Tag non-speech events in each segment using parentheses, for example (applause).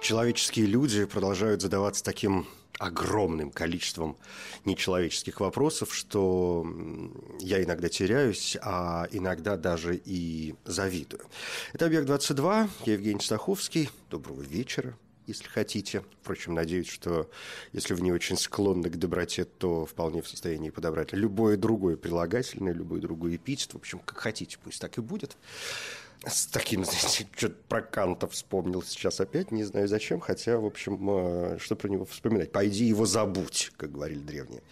Человеческие люди продолжают задаваться таким огромным количеством нечеловеческих вопросов, что я иногда теряюсь, а иногда даже и завидую. Это «Объект-22», я Евгений Стаховский. Доброго вечера если хотите. Впрочем, надеюсь, что если вы не очень склонны к доброте, то вполне в состоянии подобрать любое другое прилагательное, любой другой эпитет. В общем, как хотите, пусть так и будет с таким, (laughs) знаете, что-то про Канта вспомнил сейчас опять, не знаю зачем, хотя, в общем, э, что про него вспоминать? Пойди его забудь, как говорили древние.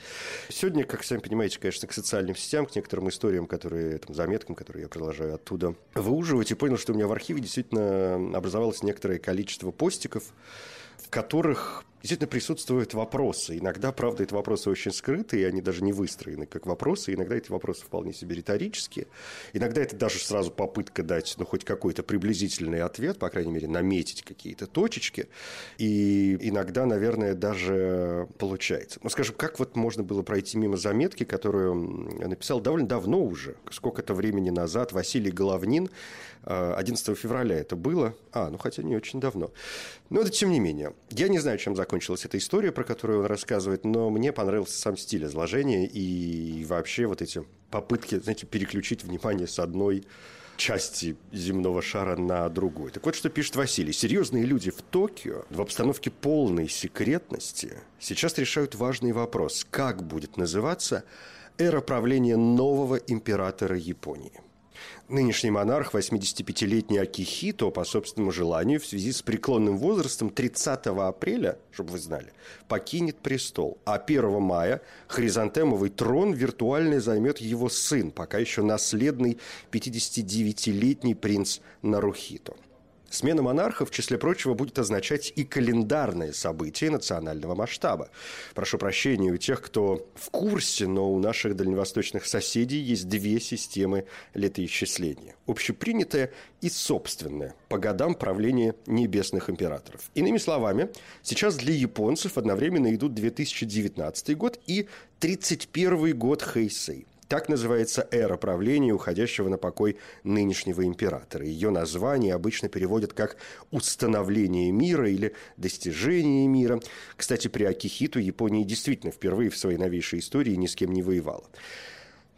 Сегодня, как сами понимаете, конечно, к социальным сетям, к некоторым историям, которые, там, заметкам, которые я продолжаю оттуда выуживать, и понял, что у меня в архиве действительно образовалось некоторое количество постиков, в которых действительно присутствуют вопросы. Иногда, правда, эти вопросы очень скрыты, и они даже не выстроены как вопросы. Иногда эти вопросы вполне себе риторические. Иногда это даже сразу попытка дать ну, хоть какой-то приблизительный ответ, по крайней мере, наметить какие-то точечки. И иногда, наверное, даже получается. Ну, скажем, как вот можно было пройти мимо заметки, которую написал довольно давно уже, сколько-то времени назад, Василий Головнин, 11 февраля это было. А, ну хотя не очень давно. Но это тем не менее. Я не знаю, чем закончилась эта история, про которую он рассказывает, но мне понравился сам стиль изложения и вообще вот эти попытки, знаете, переключить внимание с одной части земного шара на другую. Так вот, что пишет Василий. Серьезные люди в Токио в обстановке полной секретности сейчас решают важный вопрос. Как будет называться эра правления нового императора Японии? Нынешний монарх, 85-летний Акихито, по собственному желанию, в связи с преклонным возрастом 30 апреля, чтобы вы знали, покинет престол. А 1 мая хризантемовый трон виртуально займет его сын, пока еще наследный 59-летний принц Нарухито. Смена монарха, в числе прочего, будет означать и календарное событие национального масштаба. Прошу прощения у тех, кто в курсе, но у наших дальневосточных соседей есть две системы летоисчисления. Общепринятая и собственная, по годам правления небесных императоров. Иными словами, сейчас для японцев одновременно идут 2019 год и 31 год Хэйсэй – так называется эра правления уходящего на покой нынешнего императора. Ее название обычно переводят как «установление мира» или «достижение мира». Кстати, при Акихиту Япония действительно впервые в своей новейшей истории ни с кем не воевала.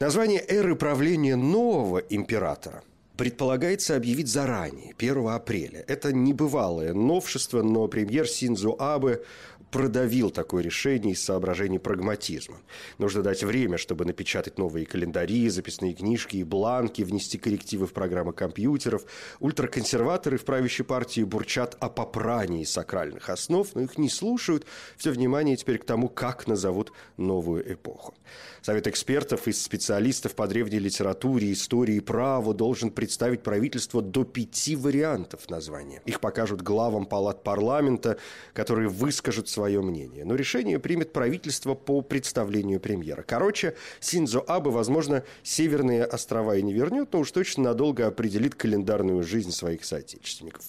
Название эры правления нового императора предполагается объявить заранее, 1 апреля. Это небывалое новшество, но премьер Синзо Абе продавил такое решение из соображений прагматизма. Нужно дать время, чтобы напечатать новые календари, записные книжки и бланки, внести коррективы в программы компьютеров. Ультраконсерваторы в правящей партии бурчат о попрании сакральных основ, но их не слушают. Все внимание теперь к тому, как назовут новую эпоху. Совет экспертов из специалистов по древней литературе, истории и праву должен представить правительству до пяти вариантов названия. Их покажут главам палат парламента, которые выскажут свое мнение. Но решение примет правительство по представлению премьера. Короче, Синзо Абе, возможно, Северные острова и не вернет, но уж точно надолго определит календарную жизнь своих соотечественников.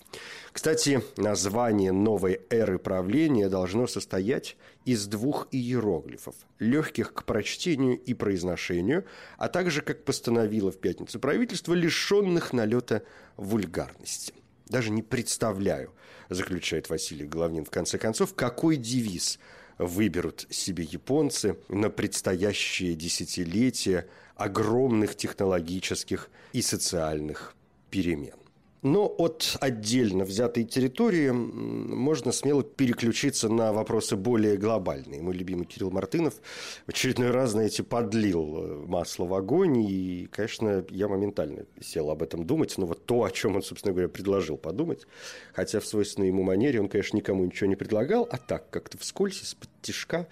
Кстати, название новой эры правления должно состоять из двух иероглифов, легких к прочтению и произношению, а также, как постановило в пятницу правительство, лишенных налета вульгарности. Даже не представляю, заключает Василий Головнин в конце концов, какой девиз выберут себе японцы на предстоящие десятилетия огромных технологических и социальных перемен. Но от отдельно взятой территории можно смело переключиться на вопросы более глобальные. Мой любимый Кирилл Мартынов в очередной раз, знаете, подлил э, масло в огонь, и, конечно, я моментально сел об этом думать, но вот то, о чем он, собственно говоря, предложил подумать, хотя в свойственной ему манере он, конечно, никому ничего не предлагал, а так, как-то вскользь, из-под тишка,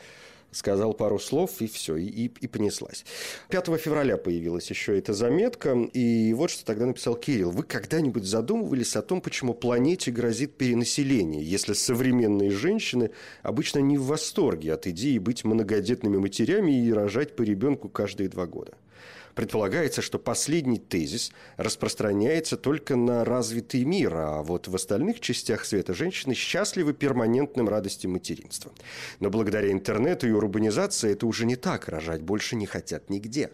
сказал пару слов, и все, и, и, и понеслась. 5 февраля появилась еще эта заметка, и вот что тогда написал Кирилл. Вы когда-нибудь задумывались о том, почему планете грозит перенаселение, если современные женщины обычно не в восторге от идеи быть многодетными матерями и рожать по ребенку каждые два года? Предполагается, что последний тезис распространяется только на развитый мир, а вот в остальных частях света женщины счастливы перманентным радостям материнства. Но благодаря интернету и урбанизации это уже не так, рожать больше не хотят нигде.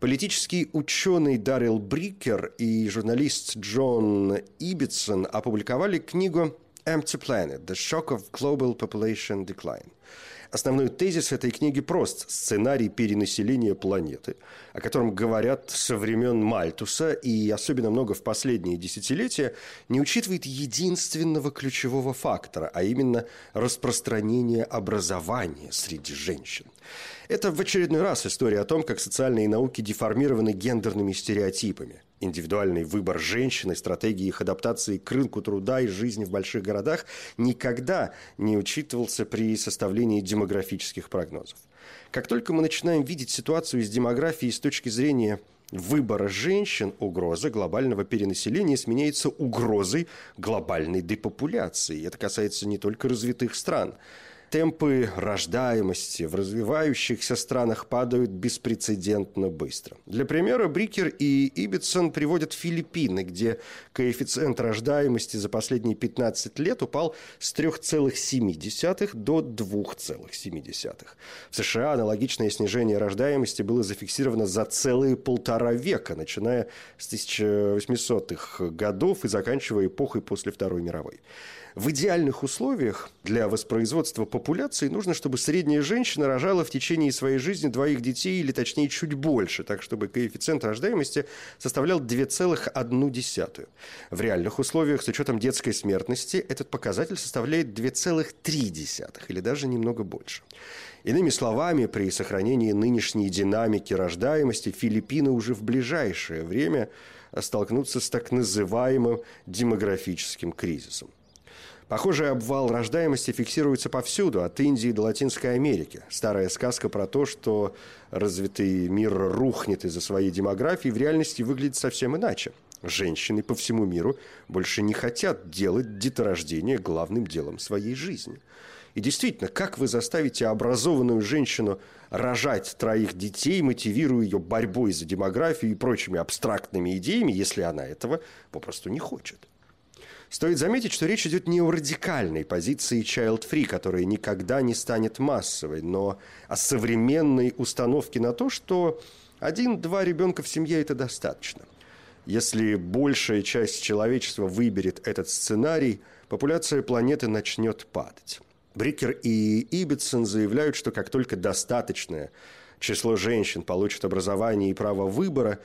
Политический ученый Даррел Брикер и журналист Джон Ибитсон опубликовали книгу Empty Planet – The Shock of Global Population Decline – Основной тезис этой книги прост – сценарий перенаселения планеты, о котором говорят со времен Мальтуса и особенно много в последние десятилетия, не учитывает единственного ключевого фактора, а именно распространение образования среди женщин. Это в очередной раз история о том, как социальные науки деформированы гендерными стереотипами – индивидуальный выбор женщины, стратегии их адаптации к рынку труда и жизни в больших городах никогда не учитывался при составлении демографических прогнозов. Как только мы начинаем видеть ситуацию с демографией с точки зрения выбора женщин, угроза глобального перенаселения сменяется угрозой глобальной депопуляции. Это касается не только развитых стран – темпы рождаемости в развивающихся странах падают беспрецедентно быстро. Для примера, Брикер и Ибитсон приводят Филиппины, где коэффициент рождаемости за последние 15 лет упал с 3,7 до 2,7. В США аналогичное снижение рождаемости было зафиксировано за целые полтора века, начиная с 1800-х годов и заканчивая эпохой после Второй мировой. В идеальных условиях для воспроизводства популяции нужно, чтобы средняя женщина рожала в течение своей жизни двоих детей, или точнее чуть больше, так чтобы коэффициент рождаемости составлял 2,1. В реальных условиях с учетом детской смертности этот показатель составляет 2,3 или даже немного больше. Иными словами, при сохранении нынешней динамики рождаемости Филиппины уже в ближайшее время столкнутся с так называемым демографическим кризисом. Похожий обвал рождаемости фиксируется повсюду, от Индии до Латинской Америки. Старая сказка про то, что развитый мир рухнет из-за своей демографии, в реальности выглядит совсем иначе. Женщины по всему миру больше не хотят делать деторождение главным делом своей жизни. И действительно, как вы заставите образованную женщину рожать троих детей, мотивируя ее борьбой за демографию и прочими абстрактными идеями, если она этого попросту не хочет? Стоит заметить, что речь идет не о радикальной позиции child-free, которая никогда не станет массовой, но о современной установке на то, что один-два ребенка в семье – это достаточно. Если большая часть человечества выберет этот сценарий, популяция планеты начнет падать. Брикер и Ибитсон заявляют, что как только достаточное число женщин получит образование и право выбора,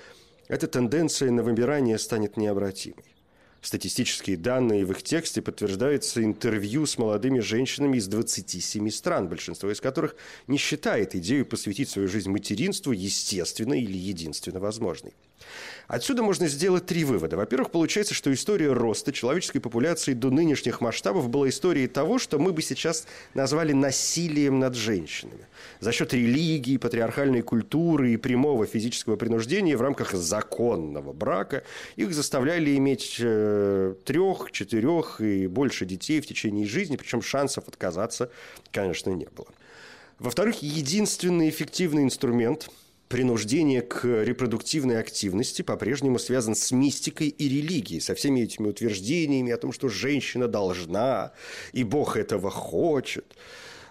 эта тенденция на вымирание станет необратимой. Статистические данные в их тексте подтверждаются интервью с молодыми женщинами из 27 стран, большинство из которых не считает идею посвятить свою жизнь материнству естественной или единственно возможной. Отсюда можно сделать три вывода. Во-первых, получается, что история роста человеческой популяции до нынешних масштабов была историей того, что мы бы сейчас назвали насилием над женщинами. За счет религии, патриархальной культуры и прямого физического принуждения в рамках законного брака их заставляли иметь э, трех, четырех и больше детей в течение жизни, причем шансов отказаться, конечно, не было. Во-вторых, единственный эффективный инструмент – принуждение к репродуктивной активности по-прежнему связан с мистикой и религией, со всеми этими утверждениями о том, что женщина должна, и Бог этого хочет.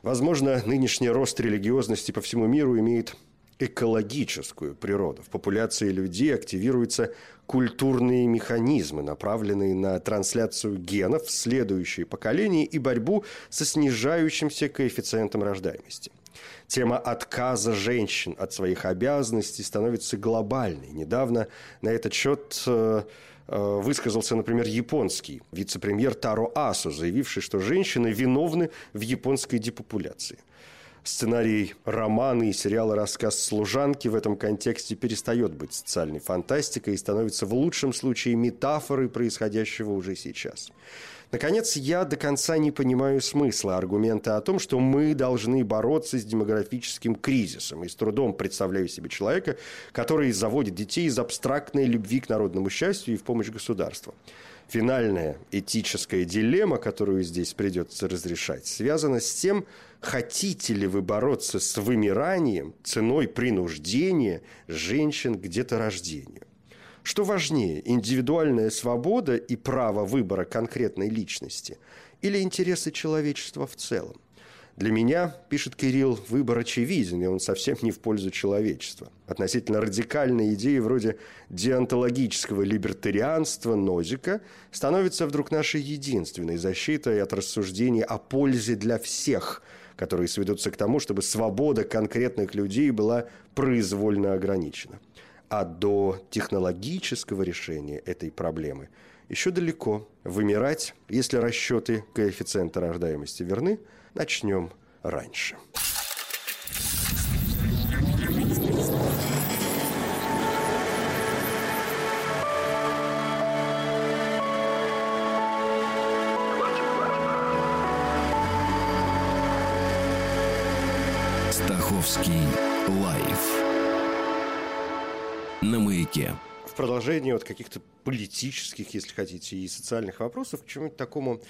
Возможно, нынешний рост религиозности по всему миру имеет экологическую природу. В популяции людей активируются культурные механизмы, направленные на трансляцию генов в следующие поколения и борьбу со снижающимся коэффициентом рождаемости. Тема отказа женщин от своих обязанностей становится глобальной. Недавно на этот счет э, э, высказался, например, японский вице-премьер Таро Асу, заявивший, что женщины виновны в японской депопуляции. сценарий романа и сериала «Рассказ служанки» в этом контексте перестает быть социальной фантастикой и становится в лучшем случае метафорой происходящего уже сейчас. Наконец, я до конца не понимаю смысла аргумента о том, что мы должны бороться с демографическим кризисом. И с трудом представляю себе человека, который заводит детей из абстрактной любви к народному счастью и в помощь государству. Финальная этическая дилемма, которую здесь придется разрешать, связана с тем, хотите ли вы бороться с вымиранием ценой принуждения женщин к деторождению. Что важнее, индивидуальная свобода и право выбора конкретной личности или интересы человечества в целом? Для меня, пишет Кирилл, выбор очевиден, и он совсем не в пользу человечества. Относительно радикальной идеи вроде деонтологического либертарианства Нозика становится вдруг нашей единственной защитой от рассуждений о пользе для всех, которые сведутся к тому, чтобы свобода конкретных людей была произвольно ограничена. А до технологического решения этой проблемы еще далеко. Вымирать, если расчеты коэффициента рождаемости верны, начнем раньше. Стаховский лайф на маяке. В продолжение вот каких-то политических, если хотите, и социальных вопросов к чему-то такому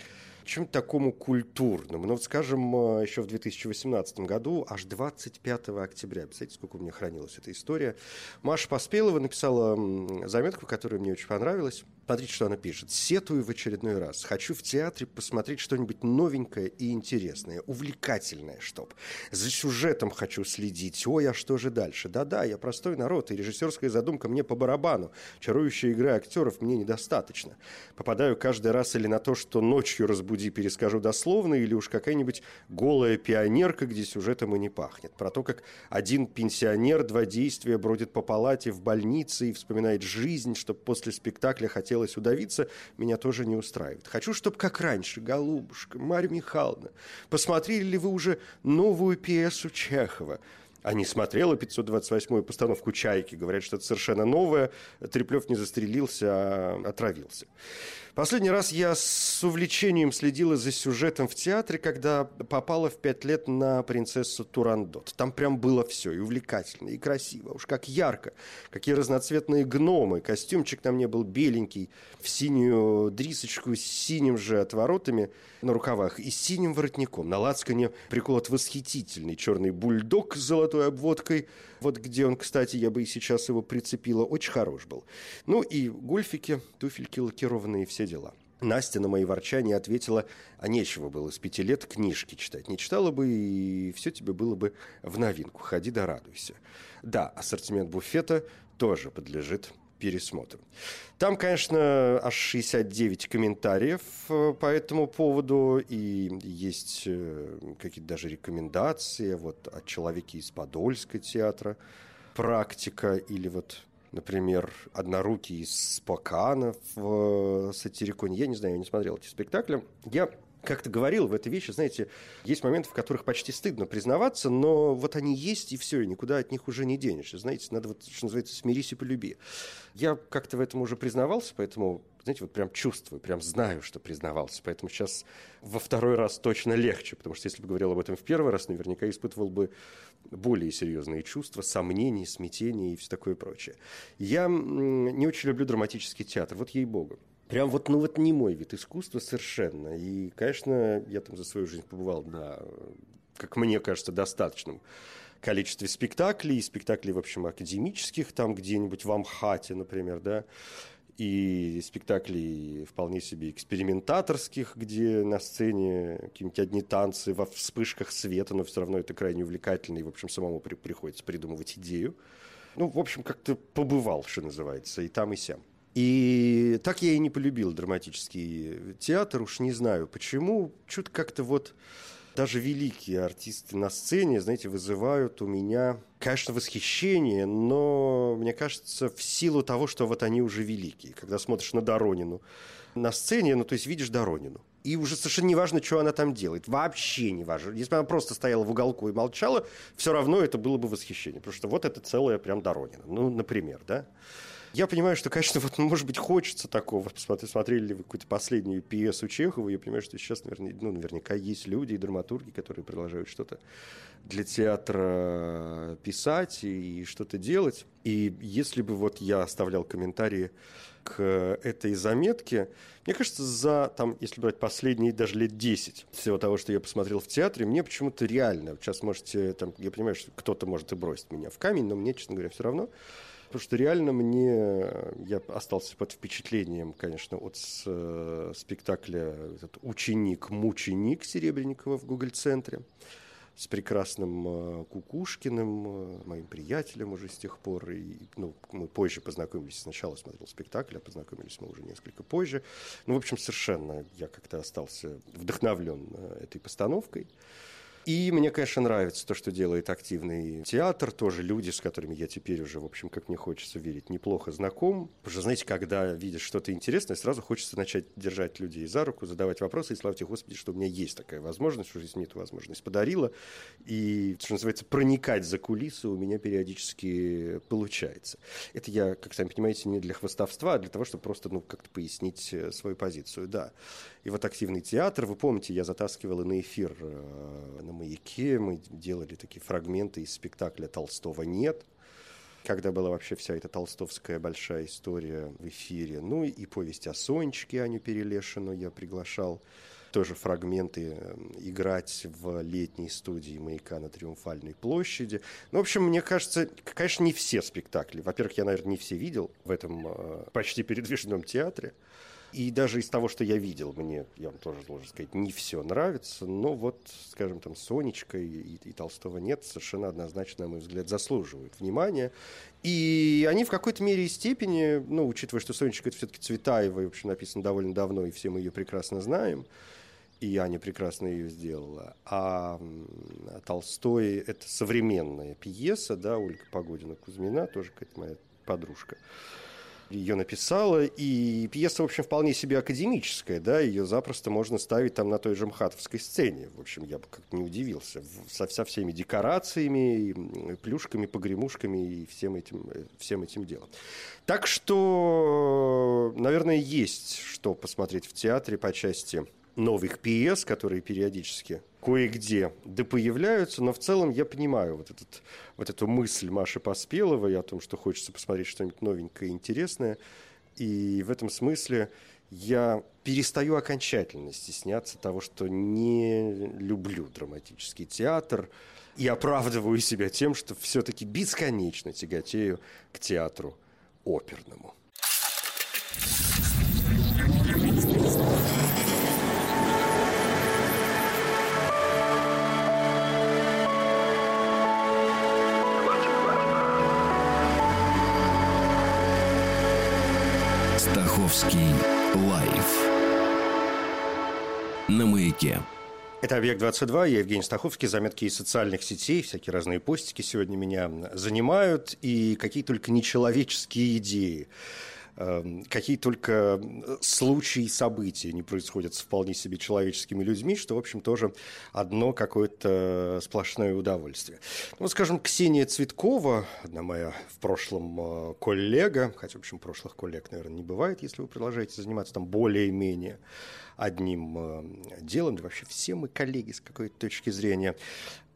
чем-то такому культурному. Ну, вот, скажем, э, еще в 2018 году, аж 25 октября, представляете, сколько у меня хранилась эта история, Маша Поспелова написала заметку, которая мне очень понравилась. Смотрите, что она пишет. «Сетую в очередной раз. Хочу в театре посмотреть что-нибудь новенькое и интересное, увлекательное, чтоб. За сюжетом хочу следить. Ой, а что же дальше? Да-да, я простой народ, и режиссерская задумка мне по барабану. Чарующая игра актеров мне недостаточно. Попадаю каждый раз или на то, что ночью разбуди, перескажу дословно, или уж какая-нибудь голая пионерка, где сюжетом и не пахнет. Про то, как один пенсионер два действия бродит по палате в больнице и вспоминает жизнь, чтобы после спектакля хотел хотелось удавиться, меня тоже не устраивает. Хочу, чтобы как раньше, голубушка, Марья Михайловна, посмотрели ли вы уже новую пьесу Чехова? А не смотрела 528-ю постановку «Чайки». Говорят, что это совершенно новое. Треплев не застрелился, а отравился. Последний раз я с увлечением следила за сюжетом в театре, когда попала в пять лет на принцессу Турандот. Там прям было все, и увлекательно, и красиво. Уж как ярко, какие разноцветные гномы. Костюмчик на мне был беленький, в синюю дрисочку с синим же отворотами на рукавах и синим воротником. На лацкане приколот восхитительный черный бульдог с золотой обводкой. Вот где он, кстати, я бы и сейчас его прицепила, очень хорош был. Ну и гольфики, туфельки лакированные, все дела. Настя на мои ворчания ответила, а нечего было с пяти лет книжки читать. Не читала бы, и все тебе было бы в новинку. Ходи да радуйся. Да, ассортимент буфета тоже подлежит пересмотру. Там, конечно, аж 69 комментариев э, по этому поводу, и есть э, какие-то даже рекомендации вот от человеке из Подольска театра, практика или вот например, «Однорукий» из Спокана в э, «Сатириконе». Я не знаю, я не смотрел эти спектакли. Я как-то говорил в этой вещи, знаете, есть моменты, в которых почти стыдно признаваться, но вот они есть, и все, и никуда от них уже не денешься. Знаете, надо вот, что называется, смирись и полюби. Я как-то в этом уже признавался, поэтому, знаете, вот прям чувствую, прям знаю, что признавался. Поэтому сейчас во второй раз точно легче, потому что если бы говорил об этом в первый раз, наверняка испытывал бы более серьезные чувства, сомнения, смятения и все такое прочее. Я не очень люблю драматический театр, вот ей-богу. Прям вот, ну вот не мой вид искусства совершенно. И, конечно, я там за свою жизнь побывал на, как мне кажется, достаточном количестве спектаклей, спектаклей, в общем, академических, там где-нибудь в Амхате, например, да, и спектаклей вполне себе экспериментаторских, где на сцене какие-нибудь одни танцы во вспышках света, но все равно это крайне увлекательно, и, в общем, самому при приходится придумывать идею. Ну, в общем, как-то побывал, что называется, и там, и сям. И так я и не полюбил драматический театр, уж не знаю почему. Что-то как-то вот даже великие артисты на сцене, знаете, вызывают у меня, конечно, восхищение, но мне кажется, в силу того, что вот они уже великие. Когда смотришь на Доронину на сцене, ну, то есть видишь Доронину. И уже совершенно не важно, что она там делает. Вообще не важно. Если бы она просто стояла в уголку и молчала, все равно это было бы восхищение. Потому что вот это целая прям Доронина. Ну, например, да? Я понимаю, что, конечно, (laughs) вот, может быть, хочется такого. Посмотрели ли вы какую-то последнюю пьесу Чехова, я понимаю, что сейчас, наверное, ну, наверняка есть люди и драматурги, которые продолжают что-то для театра писать и что-то делать. И если бы вот я оставлял комментарии к этой заметке, мне кажется, за, там, если брать последние даже лет 10 всего того, что я посмотрел в театре, мне почему-то реально, сейчас можете, там, я понимаю, что кто-то может и бросить меня в камень, но мне, честно говоря, все равно, Потому что реально мне, я остался под впечатлением, конечно, от э, спектакля этот «Ученик-мученик» Серебренникова в Гугл-центре с прекрасным э, Кукушкиным, э, моим приятелем уже с тех пор. И, ну, мы позже познакомились, сначала смотрел спектакль, а познакомились мы уже несколько позже. Ну, в общем, совершенно я как-то остался вдохновлен э, этой постановкой. И мне, конечно, нравится то, что делает активный театр. Тоже люди, с которыми я теперь уже, в общем, как мне хочется верить, неплохо знаком. Потому что, знаете, когда видишь что-то интересное, сразу хочется начать держать людей за руку, задавать вопросы. И слава тебе, Господи, что у меня есть такая возможность, что жизнь мне эту возможность подарила. И, что называется, проникать за кулисы у меня периодически получается. Это я, как сами понимаете, не для хвостовства, а для того, чтобы просто, ну, как-то пояснить э, свою позицию. Да. И вот активный театр, вы помните, я затаскивал и на эфир э, на «Маяке», мы делали такие фрагменты из спектакля «Толстого нет», когда была вообще вся эта толстовская большая история в эфире. Ну и повесть о Сонечке Аню Перелешину я приглашал тоже фрагменты э, играть в летней студии «Маяка» на Триумфальной площади. Ну, в общем, мне кажется, конечно, не все спектакли. Во-первых, я, наверное, не все видел в этом э, почти передвижном театре. И даже из того, что я видел, мне, я вам тоже должен сказать, не все нравится, но вот, скажем, там, Сонечка и, и, и Толстого нет, совершенно однозначно, на мой взгляд, заслуживают внимания. И они в какой-то мере и степени, ну, учитывая, что Сонечка это все-таки Цветаева, и, в общем, написано довольно давно, и все мы ее прекрасно знаем, и Аня прекрасно ее сделала. А Толстой – это современная пьеса, да, Ольга Погодина-Кузьмина, тоже какая-то моя подружка ее написала, и пьеса, в общем, вполне себе академическая, да, ее запросто можно ставить там на той же МХАТовской сцене. В общем, я бы как-то не удивился. Со, со всеми декорациями, плюшками, погремушками и всем этим, э, всем этим делом. Так что, наверное, есть что посмотреть в театре по части новых пьес, которые периодически кое-где да появляются, но в целом я понимаю вот, этот, вот эту мысль Маши Поспеловой о том, что хочется посмотреть что-нибудь новенькое интересное. И в этом смысле я перестаю окончательно стесняться того, что не люблю драматический театр и оправдываю себя тем, что все-таки бесконечно тяготею к театру оперному. Стаховский лайф. На маяке. Это «Объект-22», я Евгений Стаховский, заметки из социальных сетей, всякие разные постики сегодня меня занимают, и какие только нечеловеческие идеи какие только случаи и события не происходят с вполне себе человеческими людьми, что, в общем, тоже одно какое-то сплошное удовольствие. Ну, скажем, Ксения Цветкова, одна моя в прошлом э, коллега, хотя, в общем, прошлых коллег, наверное, не бывает, если вы продолжаете заниматься там более-менее одним э, делом, да вообще все мы коллеги с какой-то точки зрения.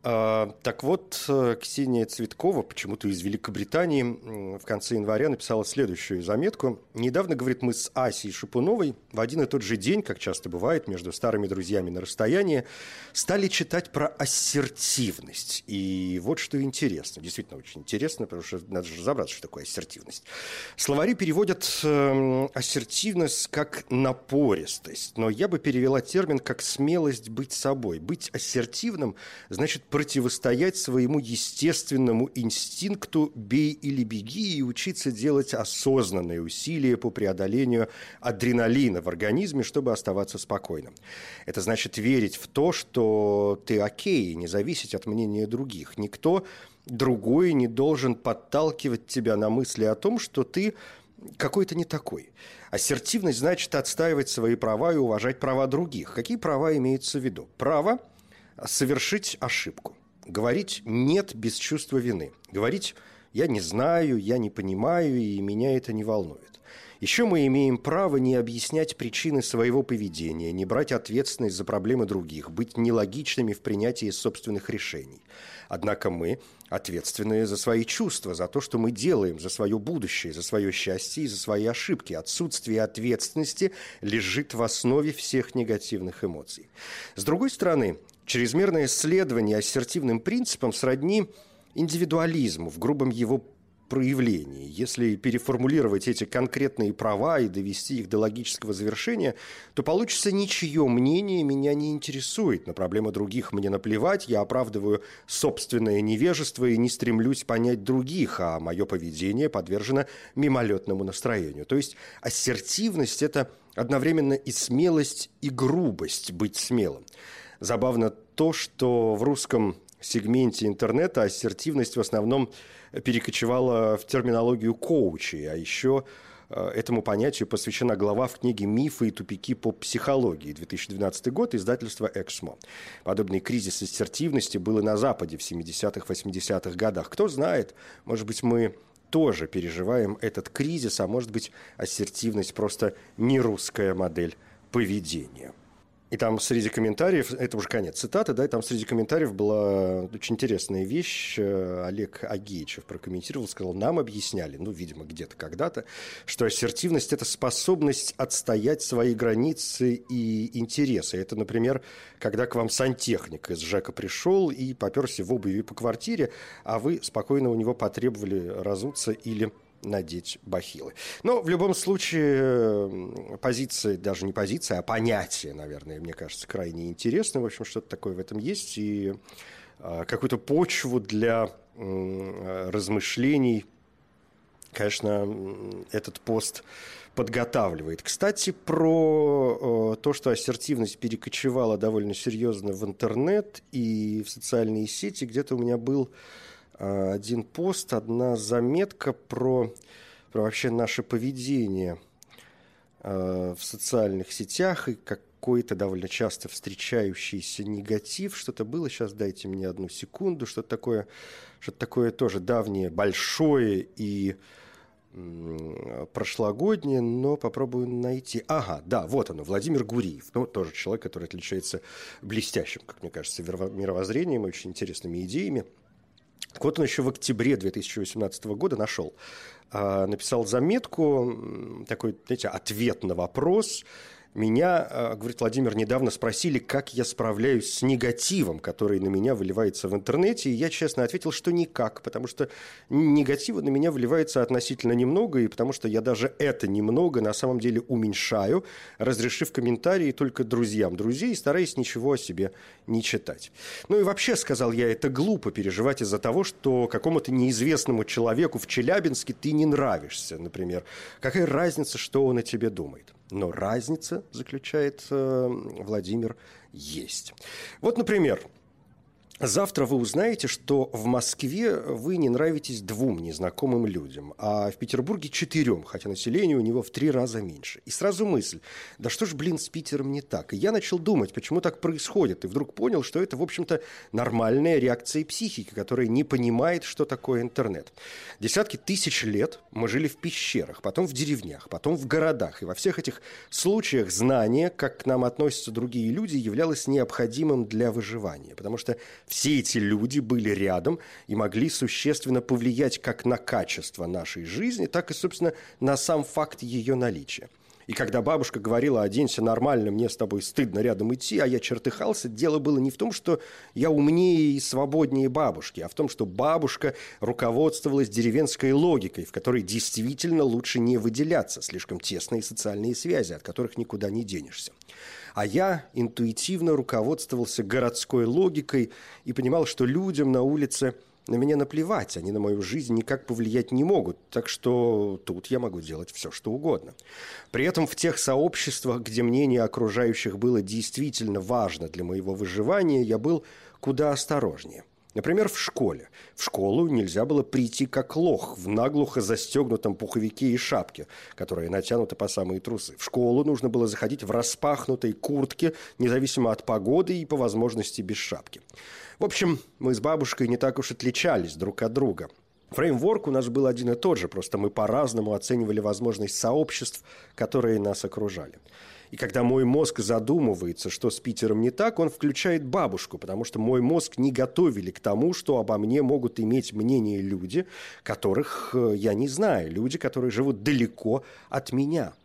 А, так вот, э, Ксения Цветкова, почему-то из Великобритании, в конце января написала следующую заметку. Недавно, говорит, мы с Асей Шипуновой в один и тот же день, как часто бывает, между старыми друзьями на расстоянии, стали читать про ассертивность. И вот что интересно, действительно очень интересно, потому что надо же разобраться, что такое ассертивность. Словари переводят э, ассертивность как напористость, но я бы перевела термин как смелость быть собой. Быть ассертивным значит противостоять своему естественному инстинкту «бей или беги» и учиться делать осознанные усилия по преодолению адреналина в организме, чтобы оставаться спокойным. Это значит верить в то, что ты окей, не зависеть от мнения других. Никто другой не должен подталкивать тебя на мысли о том, что ты какой-то не такой. Ассертивность значит отстаивать свои права и уважать права других. Какие права имеются в виду? Право совершить ошибку. Говорить «нет» без чувства вины. Говорить «я не знаю», «я не понимаю» и «меня это не волнует». Еще мы имеем право не объяснять причины своего поведения, не брать ответственность за проблемы других, быть нелогичными в принятии собственных решений. Однако мы ответственны за свои чувства, за то, что мы делаем, за свое будущее, за свое счастье и за свои ошибки. Отсутствие ответственности лежит в основе всех негативных эмоций. С другой стороны, чрезмерное исследование ассертивным принципам сродни индивидуализму в грубом его проявлений. Если переформулировать эти конкретные права и довести их до логического завершения, то получится ничье мнение меня не интересует. На проблемы других мне наплевать, я оправдываю собственное невежество и не стремлюсь понять других, а мое поведение подвержено мимолетному настроению. То есть ассертивность – это одновременно и смелость, и грубость быть смелым. Забавно то, что в русском сегменте интернета ассертивность в основном перекочевала в терминологию коучей, а еще э, этому понятию посвящена глава в книге «Мифы и тупики по психологии» 2012 год, издательства «Эксмо». Подобный кризис ассертивности был и на Западе в 70-х, 80-х годах. Кто знает, может быть, мы тоже переживаем этот кризис, а может быть, ассертивность просто не русская модель поведения. И там среди комментариев, это уже конец цитаты, да, и там среди комментариев была очень интересная вещь. Э, Олег Агеичев прокомментировал, сказал, нам объясняли, ну, видимо, где-то когда-то, что ассертивность – это способность отстоять свои границы и интересы. Это, например, когда к вам сантехник из ЖЭКа пришел и поперся в обуви по квартире, а вы спокойно у него потребовали разуться или надеть бахилы. Но в любом случае позиция, даже не позиция, а понятие, наверное, мне кажется, крайне интересно. В общем, что-то такое в этом есть. И а, какую-то почву для размышлений, конечно, этот пост подготавливает. Кстати, про то, что ассертивность перекочевала довольно серьезно в интернет и в социальные сети, где-то у меня был один пост, одна заметка про, про вообще наше поведение а, в социальных сетях и какой-то довольно часто встречающийся негатив. Что-то было, сейчас дайте мне одну секунду, что-то такое, что-то такое тоже давнее, большое и прошлогоднее, но попробую найти. Ага, да, вот оно, Владимир Гуриев. Ну, тоже человек, который отличается блестящим, как мне кажется, мировоззрением, очень интересными идеями. Так он еще в октябре 2018 года нашел, а, написал заметку, такой, знаете, ответ на вопрос, меня, э, говорит Владимир, недавно спросили, как я справляюсь с негативом, который на меня выливается в интернете, и я честно ответил, что никак, потому что негатива на меня выливается относительно немного, и потому что я даже это немного на самом деле уменьшаю, разрешив комментарии только друзьям друзей, стараясь ничего о себе не читать. Ну и вообще, сказал я, это глупо переживать из-за того, что какому-то неизвестному человеку в Челябинске ты не нравишься, например. Какая разница, что он о тебе думает? Но разница, заключает э, Владимир, есть. Вот, например, Завтра вы узнаете, что в Москве вы не нравитесь двум незнакомым людям, а в Петербурге четырем, хотя население у него в три раза меньше. И сразу мысль, да что ж, блин, с Питером не так? И я начал думать, почему так происходит, и вдруг понял, что это, в общем-то, нормальная реакция психики, которая не понимает, что такое интернет. Десятки тысяч лет мы жили в пещерах, потом в деревнях, потом в городах, и во всех этих случаях знание, как к нам относятся другие люди, являлось необходимым для выживания, потому что все эти люди были рядом и могли существенно повлиять как на качество нашей жизни, так и, собственно, на сам факт ее наличия. И когда бабушка говорила, оденься нормально, мне с тобой стыдно рядом идти, а я чертыхался, дело было не в том, что я умнее и свободнее бабушки, а в том, что бабушка руководствовалась деревенской логикой, в которой действительно лучше не выделяться, слишком тесные социальные связи, от которых никуда не денешься. А я интуитивно руководствовался городской логикой и понимал, что людям на улице на меня наплевать, они на мою жизнь никак повлиять не могут, так что тут я могу делать все, что угодно. При этом в тех сообществах, где мнение окружающих было действительно важно для моего выживания, я был куда осторожнее. Например, в школе. В школу нельзя было прийти как лох в наглухо застегнутом пуховике и шапке, которая натянута по самые трусы. В школу нужно было заходить в распахнутой куртке, независимо от погоды и по возможности без шапки. В общем, мы с бабушкой не так уж отличались друг от друга. Фреймворк у нас был один и тот же, просто мы по-разному оценивали возможность сообществ, которые нас окружали. И когда мой мозг задумывается, что с Питером не так, он включает бабушку, потому что мой мозг не готовили к тому, что обо мне могут иметь мнение люди, которых э, я не знаю, люди, которые живут далеко от меня –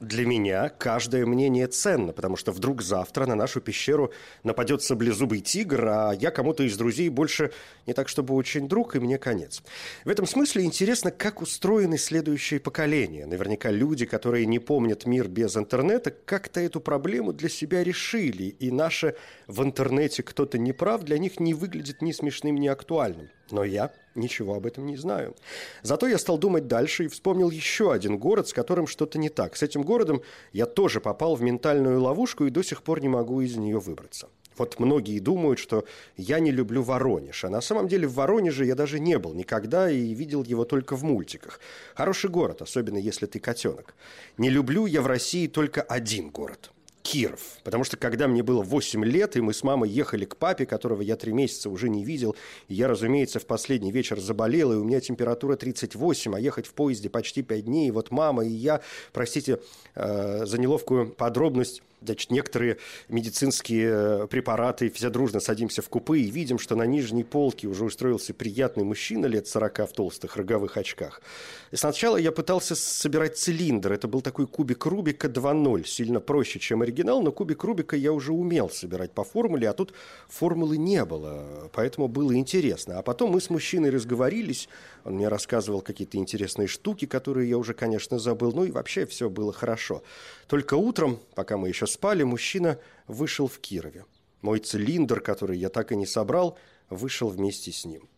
для меня каждое мнение ценно, потому что вдруг завтра на нашу пещеру нападет саблезубый тигр, а я кому-то из друзей больше не так, чтобы очень друг, и мне конец. В этом смысле интересно, как устроены следующие поколения. Наверняка люди, которые не помнят мир без интернета, как-то эту проблему для себя решили, и наше «в интернете кто-то не прав» для них не выглядит ни смешным, ни актуальным. Но я ничего об этом не знаю. Зато я стал думать дальше и вспомнил еще один город, с которым что-то не так. С этим городом я тоже попал в ментальную ловушку и до сих пор не могу из нее выбраться. Вот многие думают, что я не люблю Воронеж. А на самом деле в Воронеже я даже не был никогда и видел его только в мультиках. Хороший город, особенно если ты котенок. Не люблю я в России только один город – Киров. Потому что когда мне было 8 лет, и мы с мамой ехали к папе, которого я 3 месяца уже не видел, и я, разумеется, в последний вечер заболел, и у меня температура 38, а ехать в поезде почти 5 дней, и вот мама и я, простите э, за неловкую подробность, Значит, некоторые медицинские э, препараты, все дружно садимся в купе и видим, что на нижней полке уже устроился приятный мужчина лет 40 в толстых роговых очках. И сначала я пытался собирать цилиндр. Это был такой кубик Рубика 2.0, сильно проще, чем оригинал, но кубик Рубика я уже умел собирать по формуле, а тут формулы не было, поэтому было интересно. А потом мы с мужчиной разговорились, он мне рассказывал какие-то интересные штуки, которые я уже, конечно, забыл, ну и вообще все было хорошо. Только утром, пока мы еще спали, мужчина вышел в Кирове. Мой цилиндр, который я так и не собрал, вышел вместе с ним.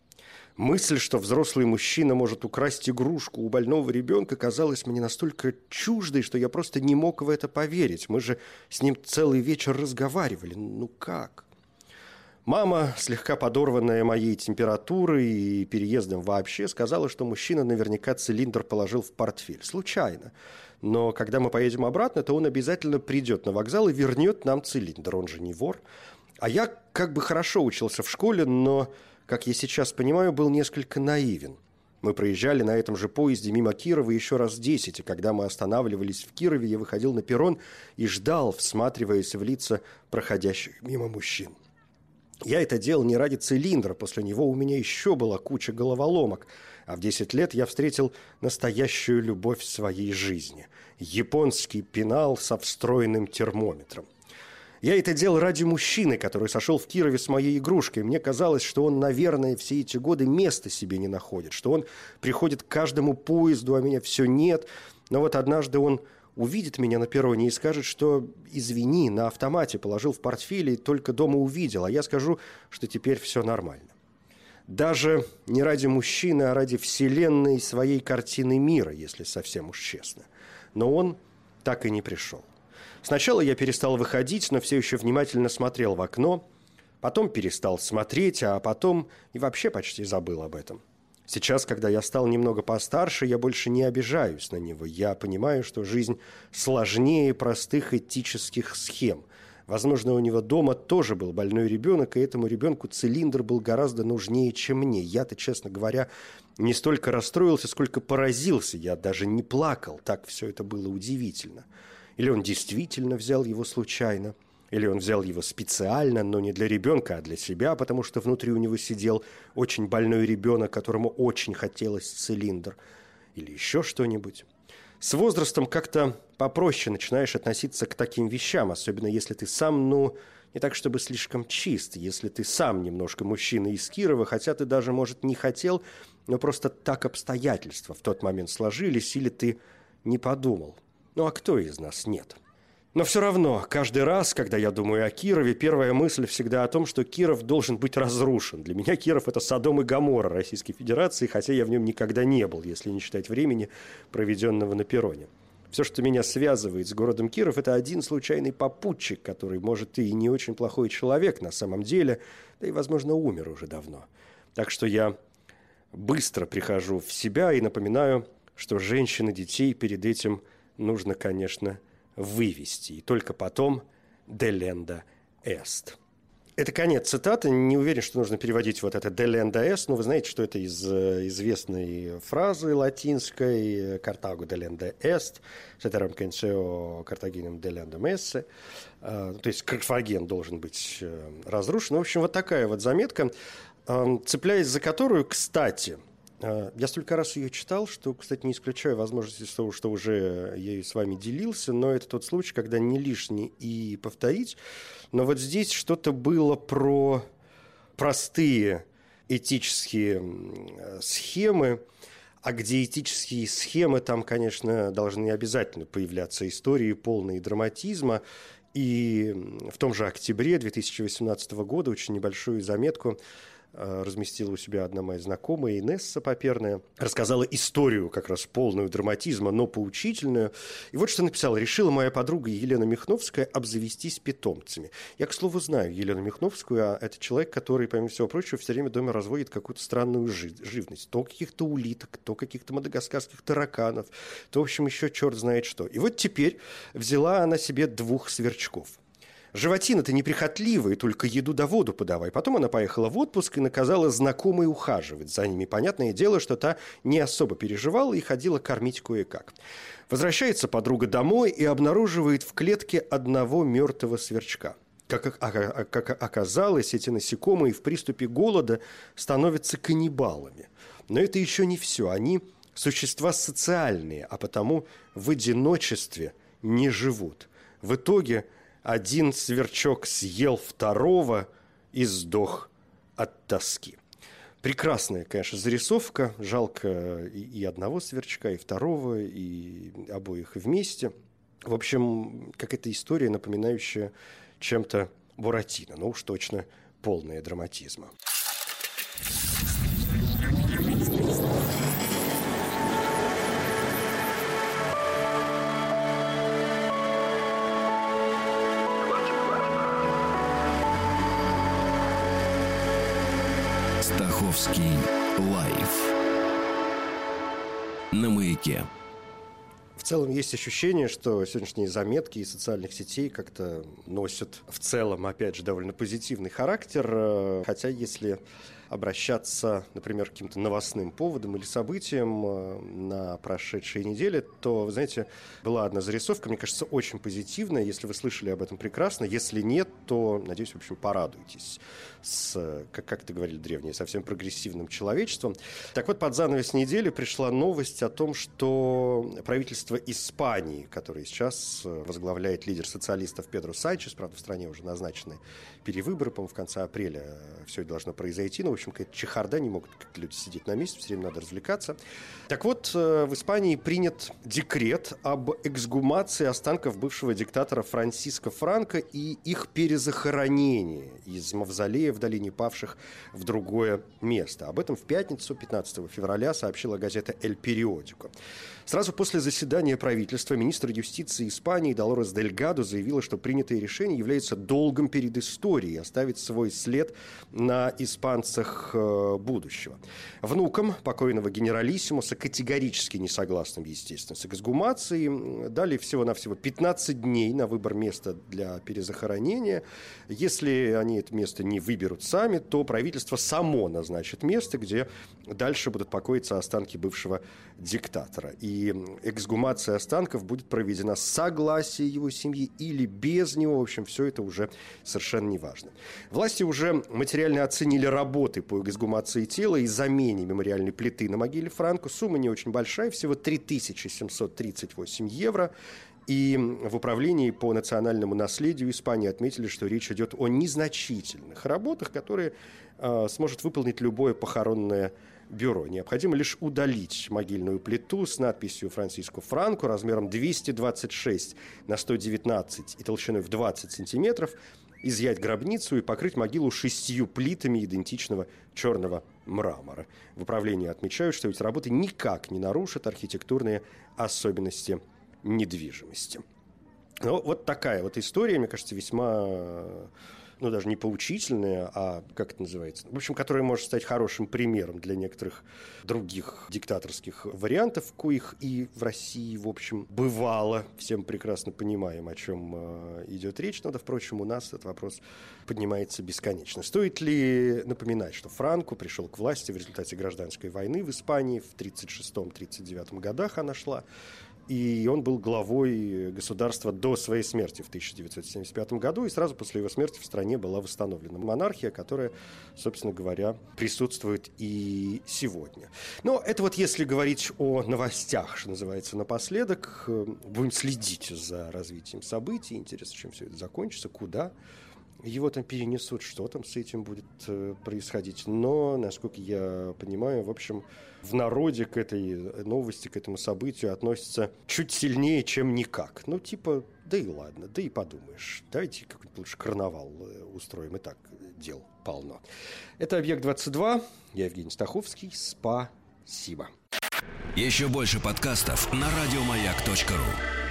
Мысль, что взрослый мужчина может украсть игрушку у больного ребенка, казалась мне настолько чуждой, что я просто не мог в это поверить. Мы же с ним целый вечер разговаривали. Ну как? Мама, слегка подорванная моей температурой и переездом вообще, сказала, что мужчина наверняка цилиндр положил в портфель. Случайно но когда мы поедем обратно, то он обязательно придет на вокзал и вернет нам цилиндр, он же не вор. А я как бы хорошо учился в школе, но, как я сейчас понимаю, был несколько наивен. Мы проезжали на этом же поезде мимо Кирова еще раз десять, и когда мы останавливались в Кирове, я выходил на перрон и ждал, всматриваясь в лица проходящих мимо мужчин. Я это делал не ради цилиндра, после него у меня еще была куча головоломок – а в 10 лет я встретил настоящую любовь своей жизни – японский пенал со встроенным термометром. Я это делал ради мужчины, который сошел в Кирове с моей игрушкой. Мне казалось, что он, наверное, все эти годы места себе не находит, что он приходит к каждому поезду, а меня все нет. Но вот однажды он увидит меня на перроне и скажет, что «извини, на автомате положил в портфель и только дома увидел», а я скажу, что теперь все нормально даже не ради мужчины, а ради вселенной своей картины мира, если совсем уж честно. Но он так и не пришел. Сначала я перестал выходить, но все еще внимательно смотрел в окно, потом перестал смотреть, а потом и вообще почти забыл об этом. Сейчас, когда я стал немного постарше, я больше не обижаюсь на него. Я понимаю, что жизнь сложнее простых этических схем – Возможно, у него дома тоже был больной ребенок, и этому ребенку цилиндр был гораздо нужнее, чем мне. Я-то, честно говоря, не столько расстроился, сколько поразился. Я даже не плакал, так все это было удивительно. Или он действительно взял его случайно, или он взял его специально, но не для ребенка, а для себя, потому что внутри у него сидел очень больной ребенок, которому очень хотелось цилиндр, или еще что-нибудь. С возрастом как-то попроще начинаешь относиться к таким вещам, особенно если ты сам, ну, не так чтобы слишком чист, если ты сам немножко мужчина из Кирова, хотя ты даже, может, не хотел, но просто так обстоятельства в тот момент сложились, или ты не подумал. Ну а кто из нас нет?» Но все равно, каждый раз, когда я думаю о Кирове, первая мысль всегда о том, что Киров должен быть разрушен. Для меня Киров – это Содом и Гамора Российской Федерации, хотя я в нем никогда не был, если не считать времени, проведенного на перроне. Все, что меня связывает с городом Киров, это один случайный попутчик, который, может, и не очень плохой человек на самом деле, да и, возможно, умер уже давно. Так что я быстро прихожу в себя и напоминаю, что женщин и детей перед этим нужно, конечно, вывести. И только потом «Деленда эст». Это конец цитаты. Не уверен, что нужно переводить вот это «delenda est», но вы знаете, что это из э, известной фразы латинской «Картаго delenda est», «Ceterum censeo Cartaginem delendam esse», то есть Карфаген должен быть э, разрушен. В общем, вот такая вот заметка, цепляясь за которую, кстати, э, я столько раз ее читал, что, кстати, не исключаю возможности того, что уже ее с вами делился, но это тот случай, когда не лишний и повторить. Но вот здесь что-то было про простые этические схемы, а где этические схемы, там, конечно, должны обязательно появляться истории полные драматизма. И в том же октябре 2018 года очень небольшую заметку разместила у себя одна моя знакомая, Инесса Поперная, рассказала историю как раз полную драматизма, но поучительную. И вот что написала. Решила моя подруга Елена Михновская обзавестись питомцами. Я, к слову, знаю Елену Михновскую, а это человек, который, помимо всего прочего, все время дома разводит какую-то странную жи- живность. То каких-то улиток, то каких-то мадагаскарских тараканов, то, в общем, еще черт знает что. И вот теперь взяла она себе двух сверчков – Животина-то неприхотливая, только еду да воду подавай. Потом она поехала в отпуск и наказала знакомой ухаживать за ними. Понятное дело, что та не особо переживала и ходила кормить кое-как. Возвращается подруга домой и обнаруживает в клетке одного мертвого сверчка. Как, как оказалось, эти насекомые в приступе голода становятся каннибалами. Но это еще не все. Они существа социальные, а потому в одиночестве не живут. В итоге – один сверчок съел второго и сдох от тоски. Прекрасная, конечно, зарисовка. Жалко и, одного сверчка, и второго, и обоих вместе. В общем, какая-то история, напоминающая чем-то Буратино, но уж точно полная драматизма. Маяке. В целом есть ощущение, что сегодняшние заметки из социальных сетей как-то носят в целом, опять же, довольно позитивный характер. Э, хотя если обращаться, например, к каким-то новостным поводам или событиям э, на прошедшей неделе, то, вы знаете, была одна зарисовка, мне кажется, очень позитивная. Если вы слышали об этом прекрасно. Если нет, то, надеюсь, в общем, порадуйтесь с, как, как это говорили древние, совсем прогрессивным человечеством. Так вот, под занавес недели пришла новость о том, что правительство Испании, которое сейчас э, возглавляет лидер социалистов Педро Санчес, правда, в стране уже назначены перевыборы, по-моему, в конце апреля э, все это должно произойти, но, в общем, какая-то чехарда, не могут люди сидеть на месте, все время надо развлекаться. Так вот, э, в Испании принят декрет об эксгумации останков бывшего диктатора Франсиско Франко и их перезахоронении из мавзолея в долине павших в другое место. Об этом в пятницу, 15 февраля, сообщила газета «Эль Периодико». Сразу после заседания правительства министр юстиции Испании Долорес Дельгадо заявила, что принятое решение является долгом перед историей оставит свой след на испанцах э, будущего. Внукам покойного генералиссимуса, категорически не согласным, естественно, с эксгумацией, дали всего-навсего 15 дней на выбор места для перезахоронения. Если они это место не выберут сами, то правительство само назначит место, где дальше будут покоиться останки бывшего диктатора. И эксгумация останков будет проведена с согласия его семьи или без него. В общем, все это уже совершенно не важно. Власти уже материально оценили работы по эксгумации тела и замене мемориальной плиты на могиле Франко. Сумма не очень большая, всего 3738 евро. И в управлении по национальному наследию Испании отметили, что речь идет о незначительных работах, которые э, сможет выполнить любое похоронное бюро. Необходимо лишь удалить могильную плиту с надписью Франциско Франко размером 226 на 119 и толщиной в 20 сантиметров, изъять гробницу и покрыть могилу шестью плитами идентичного черного мрамора. В управлении отмечают, что эти работы никак не нарушат архитектурные особенности недвижимости. Ну, вот такая вот история, мне кажется, весьма ну, даже не поучительная, а как это называется? В общем, которая может стать хорошим примером для некоторых других диктаторских вариантов, коих и в России, в общем, бывало. Всем прекрасно понимаем, о чем э, идет речь. Но, да, впрочем, у нас этот вопрос поднимается бесконечно. Стоит ли напоминать, что Франко пришел к власти в результате гражданской войны в Испании в 1936-1939 годах она шла, и он был главой государства до своей смерти в 1975 году, и сразу после его смерти в стране была восстановлена монархия, которая, собственно говоря, присутствует и сегодня. Но это вот если говорить о новостях, что называется, напоследок, будем следить за развитием событий, интересно, чем все это закончится, куда его там перенесут, что там с этим будет э, происходить. Но, насколько я понимаю, в общем, в народе к этой новости, к этому событию относятся чуть сильнее, чем никак. Ну, типа, да и ладно, да и подумаешь. Давайте какой-нибудь лучше карнавал э, устроим. И так дел полно. Это «Объект-22». Я Евгений Стаховский. Спасибо. Еще больше подкастов на радиомаяк.ру